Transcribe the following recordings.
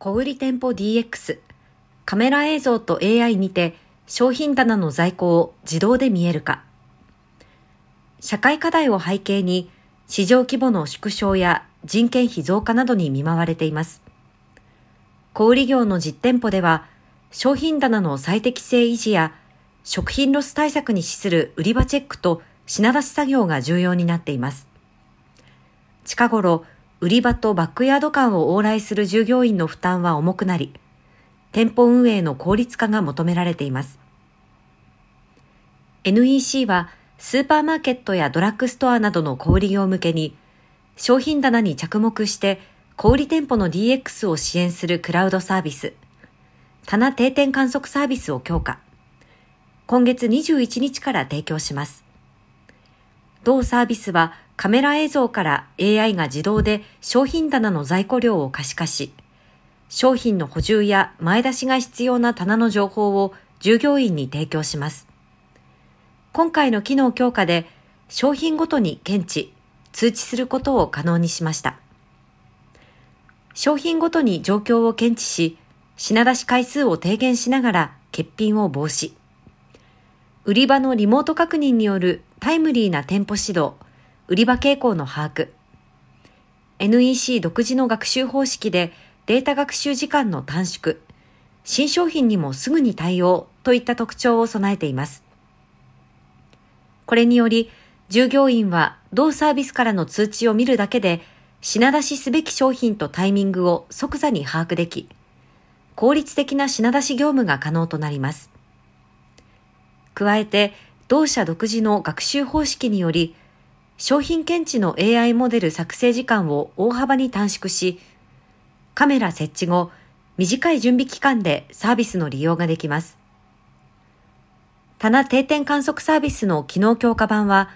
小売店舗 DX、カメラ映像と AI にて商品棚の在庫を自動で見えるか。社会課題を背景に市場規模の縮小や人件費増加などに見舞われています。小売業の実店舗では商品棚の最適性維持や食品ロス対策に資する売り場チェックと品出し作業が重要になっています。近頃、売り場とバックヤード間を往来する従業員の負担は重くなり、店舗運営の効率化が求められています。NEC はスーパーマーケットやドラッグストアなどの小売業向けに、商品棚に着目して小売店舗の DX を支援するクラウドサービス、棚定点観測サービスを強化。今月21日から提供します。同サービスはカメラ映像から AI が自動で商品棚の在庫量を可視化し、商品の補充や前出しが必要な棚の情報を従業員に提供します。今回の機能強化で商品ごとに検知、通知することを可能にしました。商品ごとに状況を検知し、品出し回数を低減しながら欠品を防止。売り場のリモート確認によるタイムリーな店舗指導、売り場傾向の把握、NEC 独自の学習方式でデータ学習時間の短縮、新商品にもすぐに対応といった特徴を備えています。これにより、従業員は同サービスからの通知を見るだけで、品出しすべき商品とタイミングを即座に把握でき、効率的な品出し業務が可能となります。加えて、同社独自の学習方式により、商品検知の AI モデル作成時間を大幅に短縮し、カメラ設置後、短い準備期間でサービスの利用ができます。棚定点観測サービスの機能強化版は、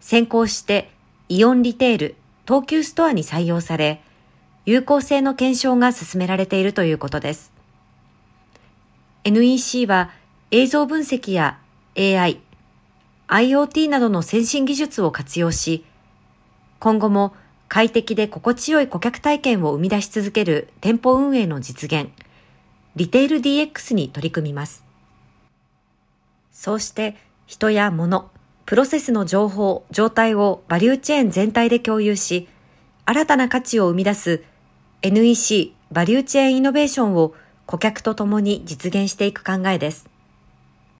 先行してイオンリテール、東急ストアに採用され、有効性の検証が進められているということです。NEC は映像分析や AI、IoT などの先進技術を活用し、今後も快適で心地よい顧客体験を生み出し続ける店舗運営の実現、リテール DX に取り組みます。そうして人や物、プロセスの情報、状態をバリューチェーン全体で共有し、新たな価値を生み出す NEC バリューチェーンイノベーションを顧客と共に実現していく考えです。